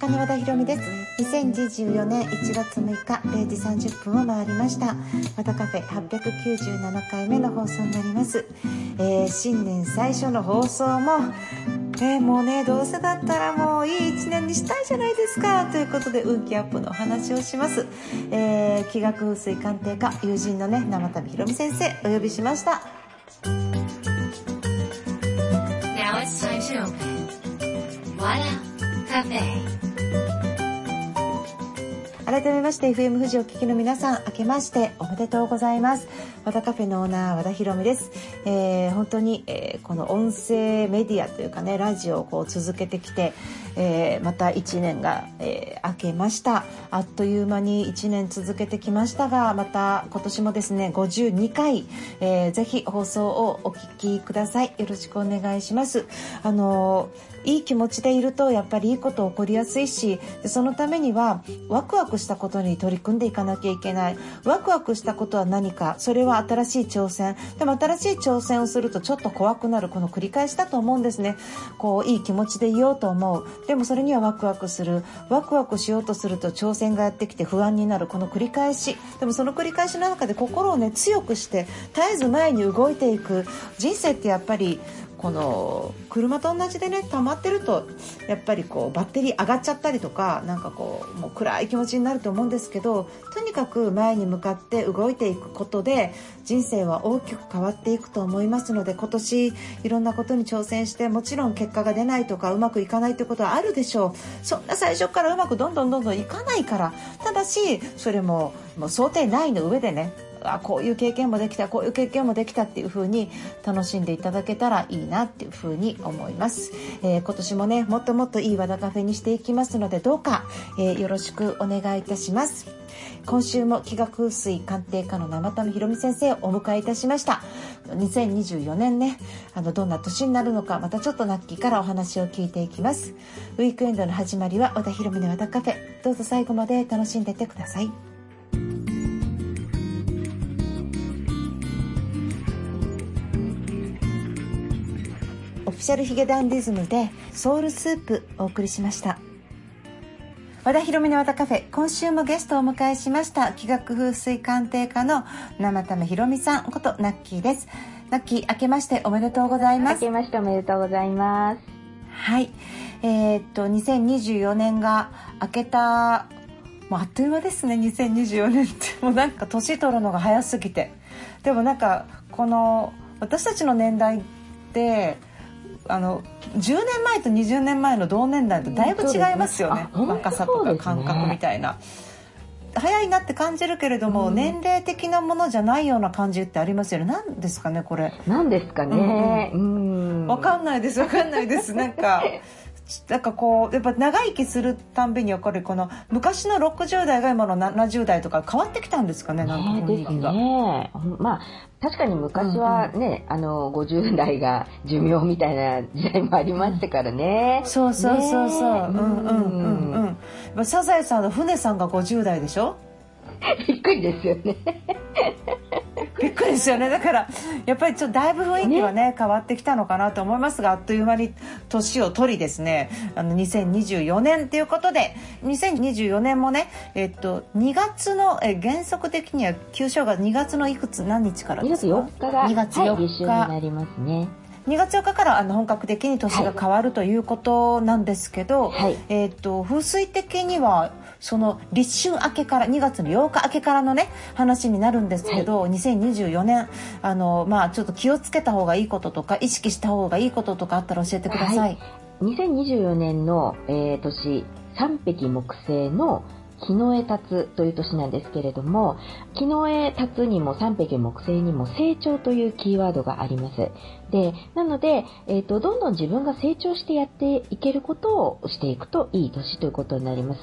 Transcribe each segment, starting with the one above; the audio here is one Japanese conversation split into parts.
作家の和田博美です。2024年1月6日0時30分を回りました。和田カフェ897回目の放送になります、えー、新年最初の放送もえー、もうねどうせだったらもういい一年にしたいじゃないですか。ということで運気アップのお話をします、えー、気学風水鑑定家友人のね生旅ひろみ先生お呼びしました。Now it's time to open. 改めまして FM 富士お聞きの皆さん明けましておめでとうございます。和田カフェのオーナー和田博美です、えー、本当に、えー、この音声メディアというかねラジオをこう続けてきて、えー、また1年が、えー、明けました。あっという間に1年続けてきましたがまた今年もですね52回、えー、ぜひ放送をお聞きください。よろしくお願いします。あのいい気持ちでいるとやっぱりいいこと起こりやすいしそのためにはワクワクしたことに取り組んでいかなきゃいけない。ワクワクしたことは何かそれは新しい挑戦。でも新しい挑戦をするとちょっと怖くなるこの繰り返しだと思うんですね。こういい気持ちでいようと思う。でもそれにはワクワクする。ワクワクしようとすると挑戦がやってきて不安になるこの繰り返し。でもその繰り返しの中で心をね強くして絶えず前に動いていく。人生ってやっぱりこの車と同じでね溜まってるとやっぱりこうバッテリー上がっちゃったりとかなんかこうもう暗い気持ちになると思うんですけどとにかく前に向かって動いていくことで人生は大きく変わっていくと思いますので今年いろんなことに挑戦してもちろん結果が出ないとかうまくいかないということはあるでしょう。そんな最初からうまくどんどんどんどんいかないから。ただしそれももう想定内の上でねあこういう経験もできたこういう経験もできたっていう風に楽しんでいただけたらいいなっていう風に思います、えー、今年もねもっともっといい和田カフェにしていきますのでどうか、えー、よろしくお願いいたします。今週も気学風水鑑定家の生田ひろみ先生をお迎えいたしました。2024年ねあのどんな年になるのかまたちょっとナッキーからお話を聞いていきます。ウィークエンドの始まりは和田ひろみの和田カフェ。どうぞ最後まで楽しんでってください。フィシャルヒゲダンディズムでソウルスープお送りしました。和田博美の和田カフェ今週もゲストをお迎えしました気学風水鑑定家の生田目ひろみさんことナッキーです。ナッキー明けましておめでとうございます。明けましておめでとうございます。はい。えー、っと2024年が明けたもうあっという間ですね2024年って。もうなんか年取るのが早すぎて。でもなんかこの私たちの年代ってあの10年前と20年前の同年代とだいぶ違いますよね、ね、若さとか感覚みたいな。早いなって感じるけれども、うん、年齢的なものじゃないような感じってありますよね。何ですかねこれ。何ですかね、うん、分かんないです分かんないです。なんか なんかこうやっぱ長生きするたんびにやっぱりこの昔の60代が今の70代とか変わってきたんですかねなんか雰囲気が。ね、まあ確かに昔はね、うんうん、あの50代が寿命みたいな時代もありましたからね。うん、そうそうそうそう。うんうんうんうん。サザエさんの船さんが50代でしょ？びっくりですよね。びっくりですよね。だからやっぱりちょっとだいぶ雰囲気はね、ね、変わってきたのかなと思いますがあっという間に年を取りですね。あの2024年ということで2024年もねえっと2月のえ原則的には旧正月2月のいくつ何日からですか2月4日が2月4日、はい、になりますね。2月4日からあの本格的に年が変わるということなんですけど、はい、えーと、風水的にはその立春明けから2月の8日明けからのね話になるんですけど、はい、2024年あの、まあ、ちょっと気をつけた方がいいこととか意識した方がいいこととかあったら教えてください。はい、2024年の、えー、年三匹木星の木の絵立つという年なんですけれども、木の絵立つにも三匹木星にも成長というキーワードがあります。で、なので、えっ、ー、と、どんどん自分が成長してやっていけることをしていくといい年ということになります。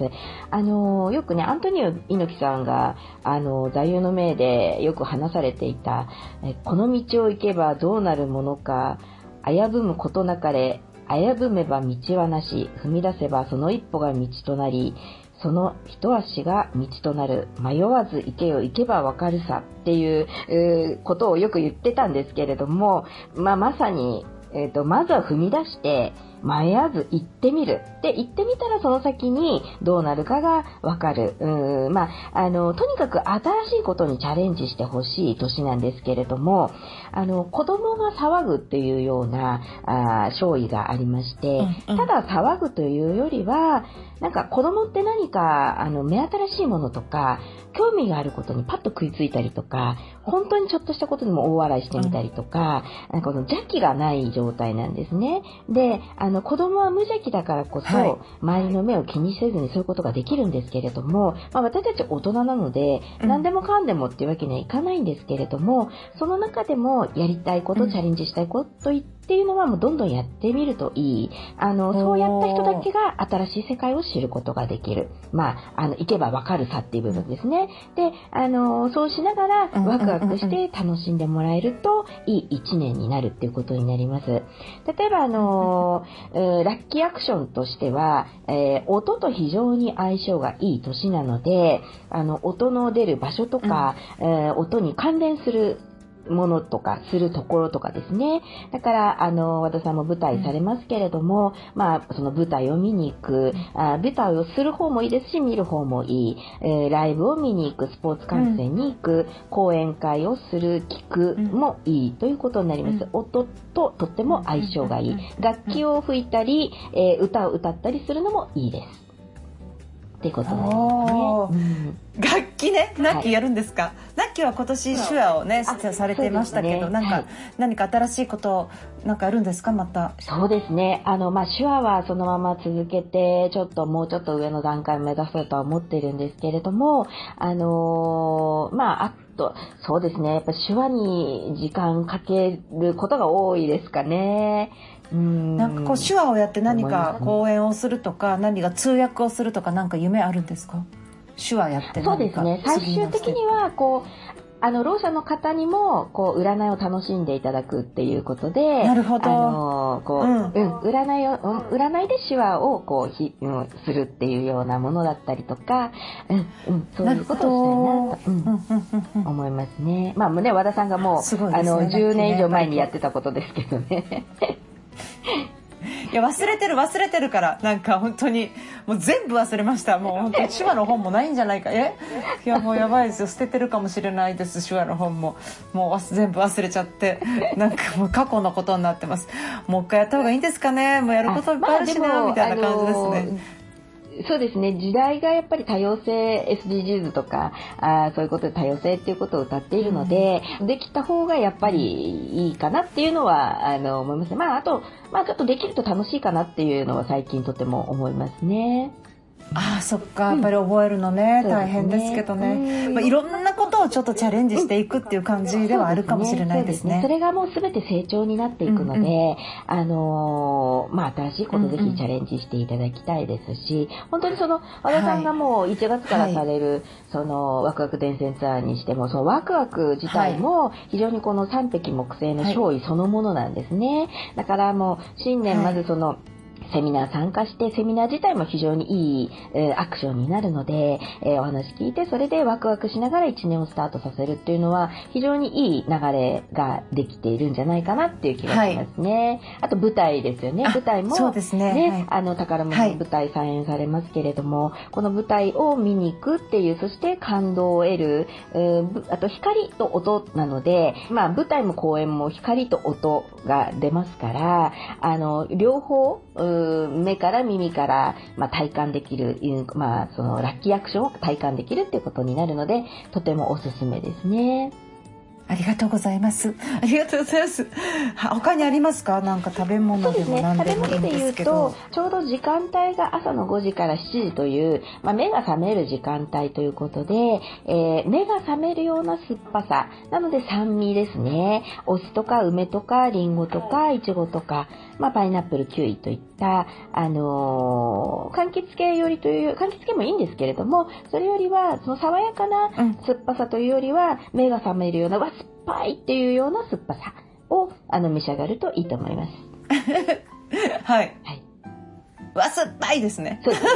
あの、よくね、アントニオ猪木さんが、あの、座右の銘でよく話されていた、えこの道を行けばどうなるものか、危ぶむことなかれ、危ぶめば道はなし、踏み出せばその一歩が道となり、その一足が道となる。迷わず行けよ行けばわかるさっていうことをよく言ってたんですけれども、まあ、まさにえっ、と、まずは踏み出して、迷わず行ってみる。で、行ってみたらその先にどうなるかがわかる。うん、まあ、あの、とにかく新しいことにチャレンジしてほしい年なんですけれども、あの、子供が騒ぐっていうような、あー勝意がありまして、うんうんただ騒ぐというよりは、なんか子供って何か、あの、目新しいものとか、興味があることにパッと食いついたりとか、本当にちょっとしたことでも大笑いしてみたりとか、なんかこの邪気がない状態なんですね。で、あの、子供は無邪気だからこそ、はい。周りの目を気にせずにそういうことができるんですけれども、まあ私たち大人なので、うん。何でもかんでもっていうわけにはいかないんですけれども、その中でもやりたいこと、うん。チャレンジしたいことっていうのはもうどんどんやってみるといい。あの、そうやった人だけが新しい世界を知ることができる。まあ、あの、行けばわかるさっていう部分ですね。で、あの、そうしながらうんワクワクして楽しんでもらえるといい一年になるっていうことになります。例えば、あの、えーラッキーアクションとしては、えー音と非常に相性がいい年なので、あの、音の出る場所とか、えー音に関連するものとか、するところとかですね。だから、あの、和田さんも舞台されますけれども、まあ、その舞台を見に行く、あ舞台をする方もいいですし、見る方もいい、えーライブを見に行く、スポーツ観戦に行く、講演会をする、聞くもいいということになります。音ととっても相性がいい。楽器を吹いたり、えー歌を歌ったりするのもいいです。ってことね。うん楽器ねナッキーやるんですか、ナッキーは今年手話をねあされてましたけど、ねなんか、はい何か新しいことなんかあるんですか？またそうですね。あの、まあ、手話はそのまま続けて、ちょっともうちょっと上の段階を目指そうとは思ってるんですけれども、あのーまあ、あと、そうですね。やっぱ手話に時間かけることが多いですかね。うん。なんかこう手話をやって何か講演をするとか何か通訳をするとかなんか夢あるんですか？手話やってそうですね。最終的には、こう、あの、ろう者の方にも、こう、占いを楽しんでいただくっていうことで、なるほどあの、こう、ううんん、占いを、うん占いで手話を、こう、ひ、うん、するっていうようなものだったりとか、うん、うん、そういうことをしたいなと、思いますね。まあ、ね、和田さんがもう、ねあの、ラッキーね10年以上前にやってたことですけどね。いや忘れてる忘れてるからなんか本当にもう全部忘れました。もう本当に 手話の本もないんじゃないか。え？いやもうやばいですよ。捨ててるかもしれないです。手話の本も。もう全部忘れちゃって。なんかもう過去のことになってます。もう一回やった方がいいんですかね。もうやることいっぱいあるしな、まあみたいな感じですね、そうですね。時代がやっぱり多様性 SDGs とか、あーそういうことで多様性っていうことを歌っているので、できた方がやっぱりいいかなっていうのは、あの、思いますね。まあ、あと、まあ、ちょっとできると楽しいかなっていうのは最近とても思いますね。ああそっかやっぱり覚えるのね、うん大変ですけどね、ねまあ、いろんなことをちょっとチャレンジしていくっていう感じではあるかもしれないですね。そうそれがもう全て成長になっていくので、うん。うあのーまあ、新しいことぜうんうんひチャレンジしていただきたいですし、本当にその、和田さんがもう1月からされる、その、ワクワク伝染ツアーにしても、そのワクワク自体も非常にこの三匹木星の勝利そのものなんですね。だからもう、新年まずその、セミナー参加して、セミナー自体も非常にいい、えーアクションになるので、えーお話聞いて、それでワクワクしながら1年をスタートさせるっていうのは、非常にいい流れができているんじゃないかなっていう気がしますね。あと舞台ですよね。あ舞台も、そうですねはいあの、宝物の舞台再演されますけれども、この舞台を見に行くっていう、そして感動を得る、あと光と音なので、まあ舞台も公演も光と音が出ますから、あの、両方、うー目から耳から、まあ、体感できる、まあ、そのラッキーアクションを体感できるっていうことになるので、とてもおすすめですね。ありがとうございますありがとうございますは他にありますか？なんか食べ物でも。何でもいいん食べ物でですけど言うと、ちょうど時間帯が朝の5時から7時という、まあ、目が覚める時間帯ということで、えー目が覚めるような酸っぱさ。なので酸味ですね。お酢とか梅とかリンゴとかイチゴとか、まあ、パイナップル、キウイといった、あのー柑橘系よりという、柑橘系もいいんですけれども、それよりは、その爽やかなうん酸っぱさというよりは、目が覚めるような、わ、酸っぱいっていうような酸っぱさを、あの、召し上がるといいと思います。はいはい。わ酸っぱいですね。そうです。っ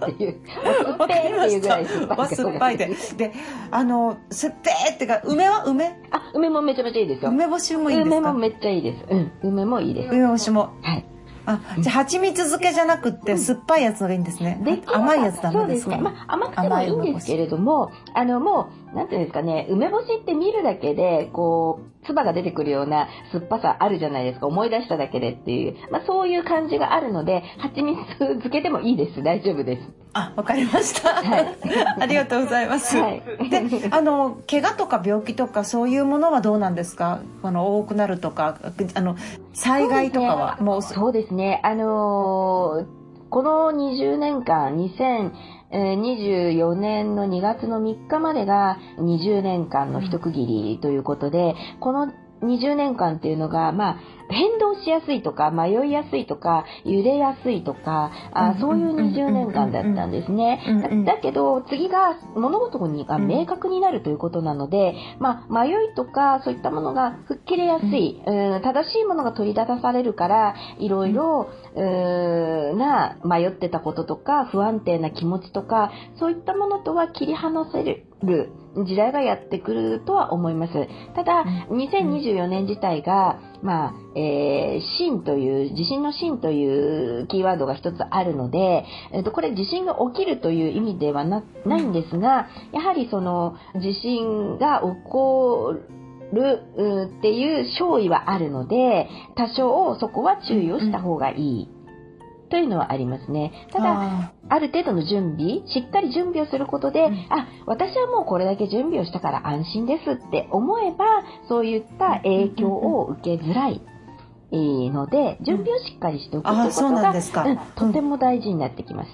ぱいっていう。わ酸っぱいっていうぐらい酸っぱい。わ酸っぱいで。で、あの、酸っぱいってか、梅は？梅？あ、梅もめちゃめちゃいいですよ。梅干しもいいですか？梅もめっちゃいいです。うん。梅もいいです。梅干しも。はい。あ、じゃあ蜂蜜漬けじゃなくって酸っぱいやつのがいいんですね。できれば甘いやつダメですか？そうですね。まあ、甘くてもいいんですけれども、あの、もう、なんていうんですかね、梅干しって見るだけで、こう、唾が出てくるような酸っぱさあるじゃないですか。思い出しただけでっていう。まあ、そういう感じがあるので、蜂蜜漬けでもいいです。大丈夫です。あ、わかりました。はい ありがとうございます。はいで、あの、怪我とか病気とかそういうものはどうなんですか？この多くなるとか、あの、災害とかは、もう、そうですね。あのーこの20年間、24年の2月の3日までが20年間の一区切りということで、この20年間っていうのが、まあ、変動しやすいとか、迷いやすいとか、揺れやすいとか、あそういう20年間だったんですね。だだけど、次が物事にが明確になるということなので、まあ、迷いとか、そういったものが吹っ切れやすい、うん。正しいものが取り出されるから、いろいろ、な、迷ってたこととか、不安定な気持ちとか、そういったものとは切り離せる時代がやってくるとは思います。ただ、2024年自体が、まあ、えー、震という、地震の震というキーワードが一つあるので、えっと、これ地震が起きるという意味ではなないんですが、やはりその地震が起こるうんっていう勝意はあるので、多少そこは注意をした方がいい。というのはありますね。ただ、あある程度の準備、しっかり準備をすることで、うんあ、私はもうこれだけ準備をしたから安心ですって思えば、そういった影響を受けづらい。えーので、準備をしっかりしておくということが、うんとても大事になってきます。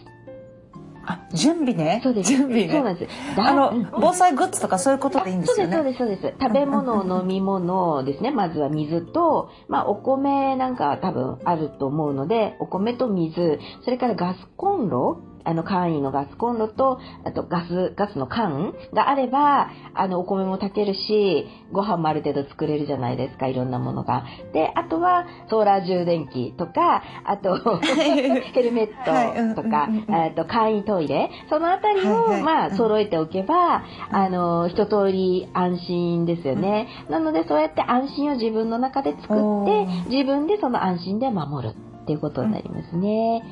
あ、準備ね。そうです。準備ね。そうなんです。だあのうん、防災グッズとかそういうことでいいんですよね。そうです、そうです、そうです。食べ物、飲み物ですね。まずは水と、まあ、お米なんかは多分あると思うので、お米と水、それからガスコンロ、あの、簡易のガスコンロと、あとガス、ガスの缶があれば、あの、お米も炊けるし、ご飯もある程度作れるじゃないですか、いろんなものが。で、あとは、ソーラー充電器とか、あと、ヘルメットとかはいうんうんうん、えっと、簡易トイレ、そのあたりを、はいはいまあ、揃えておけば、あの、一通り安心ですよね。なので、そうやって安心を自分の中で作って、自分でその安心で守るっていうことになりますね。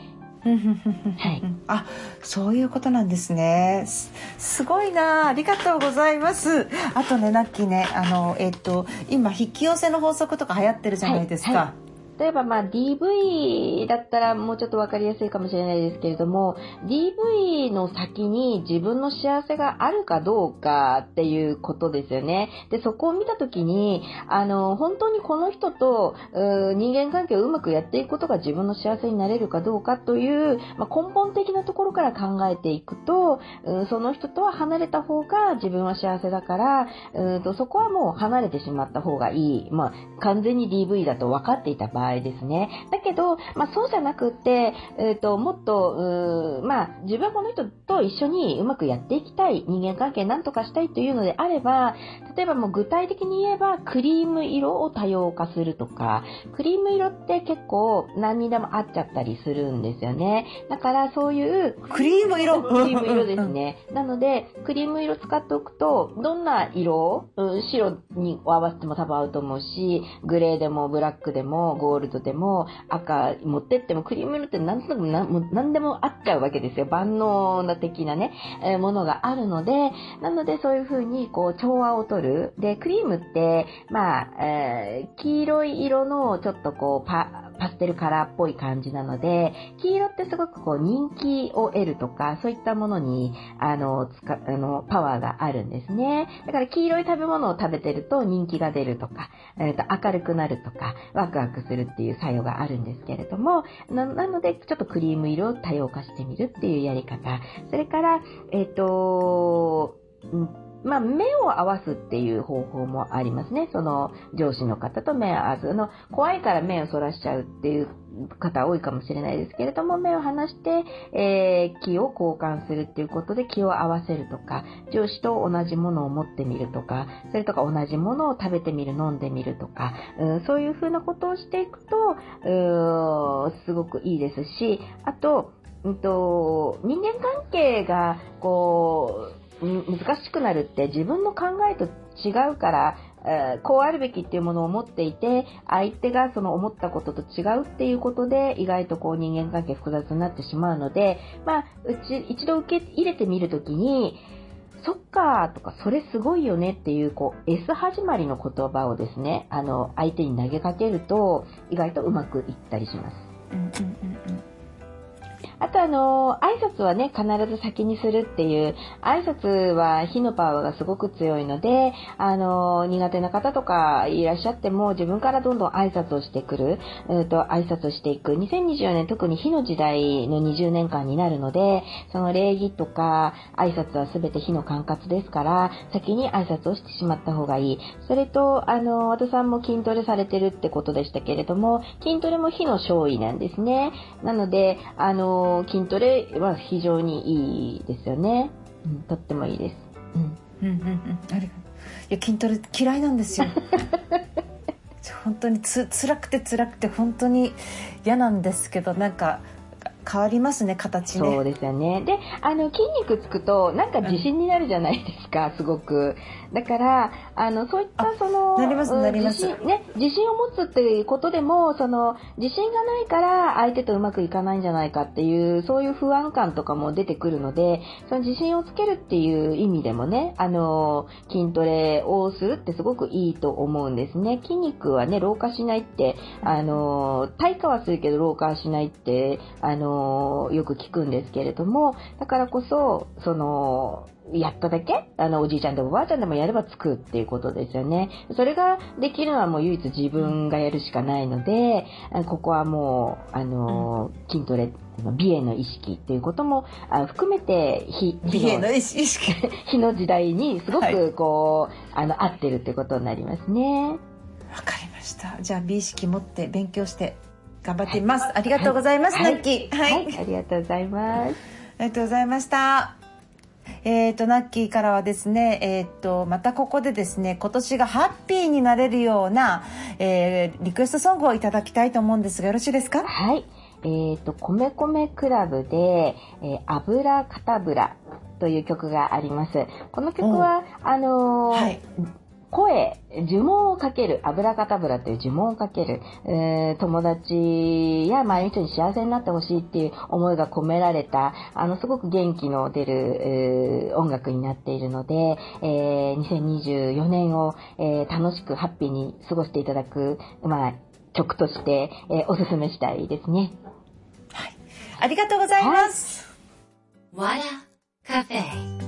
はいあ、そういうことなんですね。すすごいなあ。ありがとうございます。あとね、ナッキーね、あの、えっと、今、引き寄せの法則とか流行ってるじゃないですか。はいは例えば、まあ、DV だったらもうちょっとわかりやすいかもしれないですけれども、DV の先に自分の幸せがあるかどうかっていうことですよね。で、そこを見たときに、あの、本当にこの人と人間関係をうまくやっていくことが自分の幸せになれるかどうかという、まあ、根本的なところから考えていくと、その人とは離れた方が自分は幸せだから、うんとそこはもう離れてしまった方がいい。まあ、完全に DV だと分かっていた場合ですね。だけど、まあ、そうじゃなくって、えっ、と、もっと、まあ、自分はこの人と一緒にうまくやっていきたい、人間関係なんとかしたいというのであれば、例えばもう具体的に言えば、クリーム色を多様化するとか、クリーム色って結構何にでも合っちゃったりするんですよね。だからそういうクリーム色？クリーム色です。ね。なので、クリーム色使っておくと、どんな色、うん白に合わせても多分合うと思うし、グレーでもブラックでもゴールドでも赤持ってってもクリーム色って何となく何でも合っちゃうわけですよ。万能な的なね、えーものがあるので、なのでそういう風にこう調和をとる。で、クリームって、まあ、えー黄色い色のちょっとこうパ、パステルカラーっぽい感じなので、黄色ってすごくこう人気を得るとか、そういったものに、あの、つか、あの、パワーがあるんですね。だから黄色い食べ物を食べてると人気が出るとか、えっ、と、明るくなるとか、ワクワクするっていう作用があるんですけれども、なので、ちょっとクリーム色を多様化してみるっていうやり方。それから、えっ、と、うんまあ、目を合わすっていう方法もありますね。その上司の方と目を合わす。あの、怖いから目をそらしちゃうっていう方多いかもしれないですけれども、目を離して、えー気を交換するっていうことで気を合わせるとか、上司と同じものを持ってみるとか、それとか同じものを食べてみる、飲んでみるとか、うん、そういうふうなことをしていくと、すごくいいですし、あと、うんと、人間関係が、こう、難しくなるって自分の考えと違うから、えー、こうあるべきっていうものを持っていて、相手がその思ったことと違うっていうことで、意外とこう人間関係複雑になってしまうので、まあ、うち、一度受け入れてみるときに、そっかーとか、それすごいよねっていう、こう、S 始まりの言葉をですね、あの、相手に投げかけると、意外とうまくいったりします。うんうんあとあの、挨拶はね、必ず先にするっていう、挨拶は火のパワーがすごく強いので、あの、苦手な方とかいらっしゃっても、自分からどんどん挨拶をしてくる、うと挨拶していく。2024年特に火の時代の20年間になるので、その礼儀とか挨拶は全て火の管轄ですから、先に挨拶をしてしまった方がいい。それと、あの、和田さんも筋トレされてるってことでしたけれども、筋トレも火の勝利なんですね。なので、あの、筋トレは非常にいいですよね。うん、とってもいいです。うん。うんうんうん。ありがとう。いや、筋トレ嫌いなんですよ。本当につ辛くて辛くて本当に嫌なんですけどなんか変わりますね形ね。そうですよね。であの筋肉つくとなんか自信になるじゃないですか、うん、すごく。だからあのそういったそのなりますなります。ね自信を持つっていうことでもその自信がないから相手とうまくいかないんじゃないかっていうそういう不安感とかも出てくるのでその自信をつけるっていう意味でもねあの筋トレをするってすごくいいと思うんですね。筋肉はね老化しないってあの退化はするけど老化はしないってあのよく聞くんですけれども、だからこそ、その、やっただけあの、おじいちゃんでもおばあちゃんでもやればつくっていうことですよね。それができるのはもう唯一自分がやるしかないので、ここはもう、あの、筋トレ、美への意識っていうことも含めて、美への意識 日の時代にすごくこう、はい、あの、合ってるってことになりますね。わかりました。じゃあ美意識持って勉強して頑張っています、はい、ありがとうございます、はい、ナッキー、はい、ありがとうございます。ありがとうございました。えっ、ー、と、ナッキーからはですね、えっ、ー、と、またここでですね、今年がハッピーになれるような、えー、リクエストソングをいただきたいと思うんですが、よろしいですか？はい。えっ、ー、と、米米クラブで、えー、油かたぶらという曲があります。この曲は、あのーはい、声、呪文をかける、油かたぶらっていう呪文をかける、えー、友達や周りの人に幸せになってほしいっていう思いが込められた、あの、すごく元気の出る、えー、音楽になっているので、えー、2024年を、えー、楽しくハッピーに過ごしていただく、まあ、曲として、えー、おすすめしたいですね。はい。ありがとうございます。わらカフェ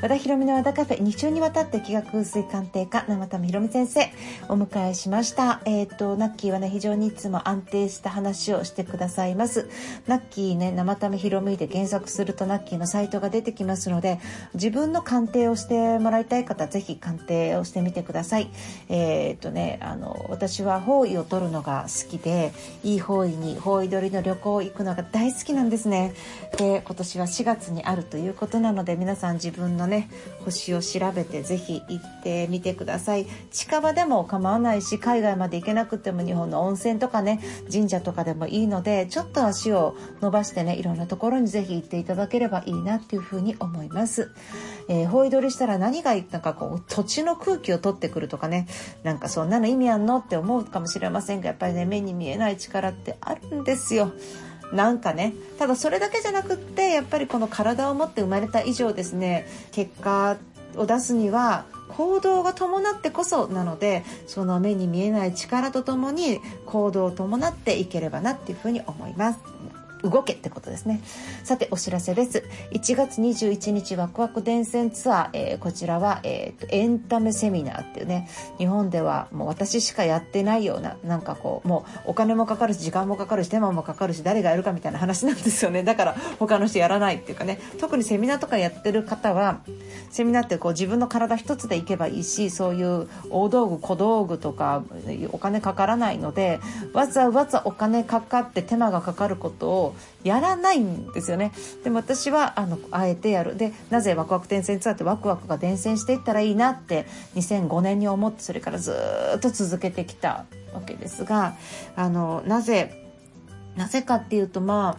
和田博美の和田カフェ2週にわたって気学水鑑定家生田博美先生お迎えしました。えっ、ー、とナッキーはね非常にいつも安定した話をしてくださいます。ナッキーね生田博美で検索するとナッキーのサイトが出てきますので自分の鑑定をしてもらいたい方ぜひ鑑定をしてみてください。えっ、ー、とねあの私は方位を取るのが好きでいい方位に方位取りの旅行行くのが大好きなんですね。で今年は4月にあるということなので皆さん自分のね星を調べてぜひ行ってみてください。近場でも構わないし海外まで行けなくても日本の温泉とかね神社とかでもいいのでちょっと足を伸ばしてねいろんなところにぜひ行っていただければいいなっていうふうに思います、えー、追い取りしたら何がなんかこう土地の空気を取ってくるとかねなんかそんなの意味あんのって思うかもしれませんがやっぱりね目に見えない力ってあるんですよ。なんかねただそれだけじゃなくってやっぱりこの体を持って生まれた以上ですね結果を出すには行動が伴ってこそなのでその目に見えない力とともに行動を伴っていければなっていうふうに思います。動けってことですね。さてお知らせです。1月21日ワクワク電線ツアー、えー、こちらは、えーと、エンタメセミナーっていうね日本ではもう私しかやってないようななんかこうもうお金もかかるし時間もかかるし手間もかかるし誰がやるかみたいな話なんですよね。だから他の人やらないっていうかね。特にセミナーとかやってる方はセミナーってこう自分の体一つで行けばいいしそういう大道具小道具とかお金かからないのでわざわざお金かかって手間がかかることをやらないんですよね。でも私はあのあえてやる。でなぜワクワク転戦ツアーってワクワクが伝染していったらいいなって2005年に思ってそれからずっと続けてきたわけですがあのなぜなぜかっていうとま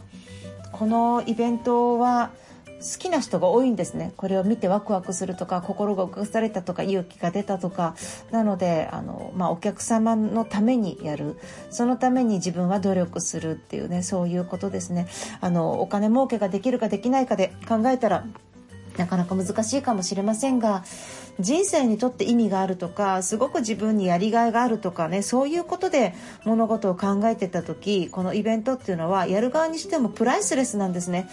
あこのイベントは好きな人が多いんですね。これを見てワクワクするとか心が動かされたとか勇気が出たとか。なのであの、まあ、お客様のためにやる。そのために自分は努力するっていうねそういうことですね。あのお金儲けができるかできないかで考えたらなかなか難しいかもしれませんが人生にとって意味があるとかすごく自分にやりがいがあるとかねそういうことで物事を考えてた時このイベントっていうのはやる側にしてもプライスレスなんですね。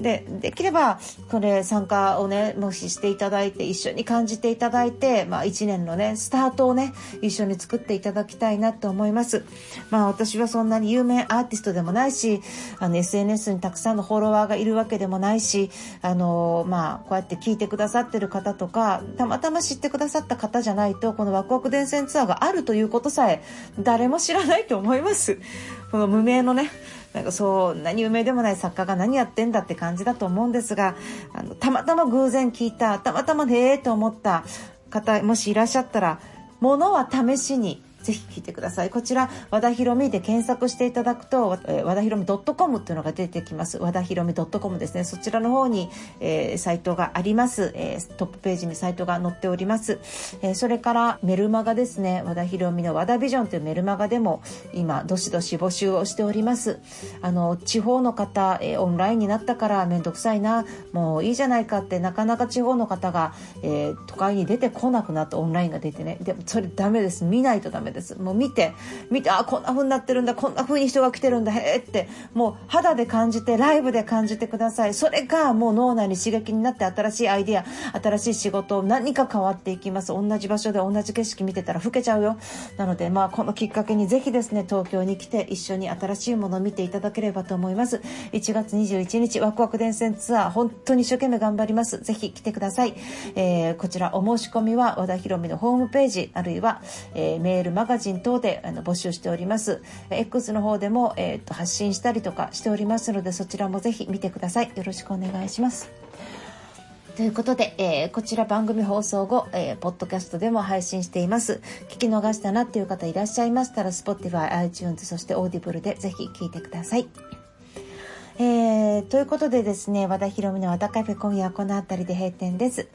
でできればこれ参加をねもししていただいて一緒に感じていただいて、まあ、1年のねスタートをね一緒に作っていただきたいなと思います。まあ私はそんなに有名アーティストでもないしあの SNS にたくさんのフォロワーがいるわけでもないしあのまあこうやって聞いてくださってる方とかたまたまま知ってくださった方じゃないとこのワクワク伝染ツアーがあるということさえ誰も知らないと思います。この無名のねなんかそう何有名でもない作家が何やってんだって感じだと思うんですがあのたまたま偶然聞いたたまたまへえと思った方もしいらっしゃったらものは試しにぜひ聞いてください。こちら、和田ひろみで検索していただくと、えー、和田ひろみ .com っていうのが出てきます。和田ひろみ .com ですね。そちらの方に、えー、サイトがあります、えー、トップページにサイトが載っております。えー、それからメルマガですね。和田ひろみの和田ビジョンというメルマガでも今、どしどし募集をしております。あの、地方の方、えー、オンラインになったからめんどくさいな、もういいじゃないかって、なかなか地方の方が、えー、都会に出てこなくなってオンラインが出てね。でもそれダメです。見ないとダメです。ですもう見て見てあこんな風になってるんだこんな風に人が来てるんだへえってもう肌で感じてライブで感じてください。それがもう脳内に刺激になって新しいアイディア新しい仕事何か変わっていきます。同じ場所で同じ景色見てたら老けちゃうよ。なのでまあこのきっかけにぜひですね東京に来て一緒に新しいものを見ていただければと思います。1月21日ワクワク電線ツアー本当に一生懸命頑張ります。ぜひ来てください、えー、こちらお申し込みは和田博美のホームページあるいは、えー、メールマガジン等であの募集しております X の方でも、えーと、発信したりとかしておりますのでそちらもぜひ見てくださいよろしくお願いしますということで、えー、こちら番組放送後、えー、ポッドキャストでも配信しています。聞き逃したなっていう方いらっしゃいましたら、Spotify、iTunes、そして Audible でぜひ聞いてください。えー、ということでですね、和田博美の和田カフェ今夜はこの辺りで閉店です。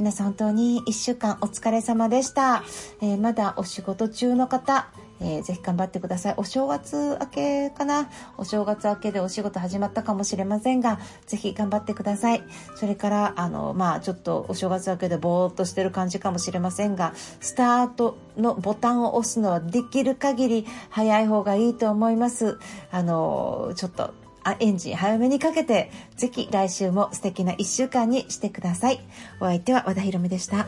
皆さん本当に1週間お疲れ様でした。えー、まだお仕事中の方、えー、ぜひ頑張ってください。お正月明けかな？お正月明けでお仕事始まったかもしれませんが、ぜひ頑張ってください。それから、あの、まあちょっとお正月明けでぼーっとしてる感じかもしれませんが、スタートのボタンを押すのはできる限り早い方がいいと思います。あの、ちょっとエンジン早めにかけて、ぜひ来週も素敵な1週間にしてください。お相手は和田ひろみでした。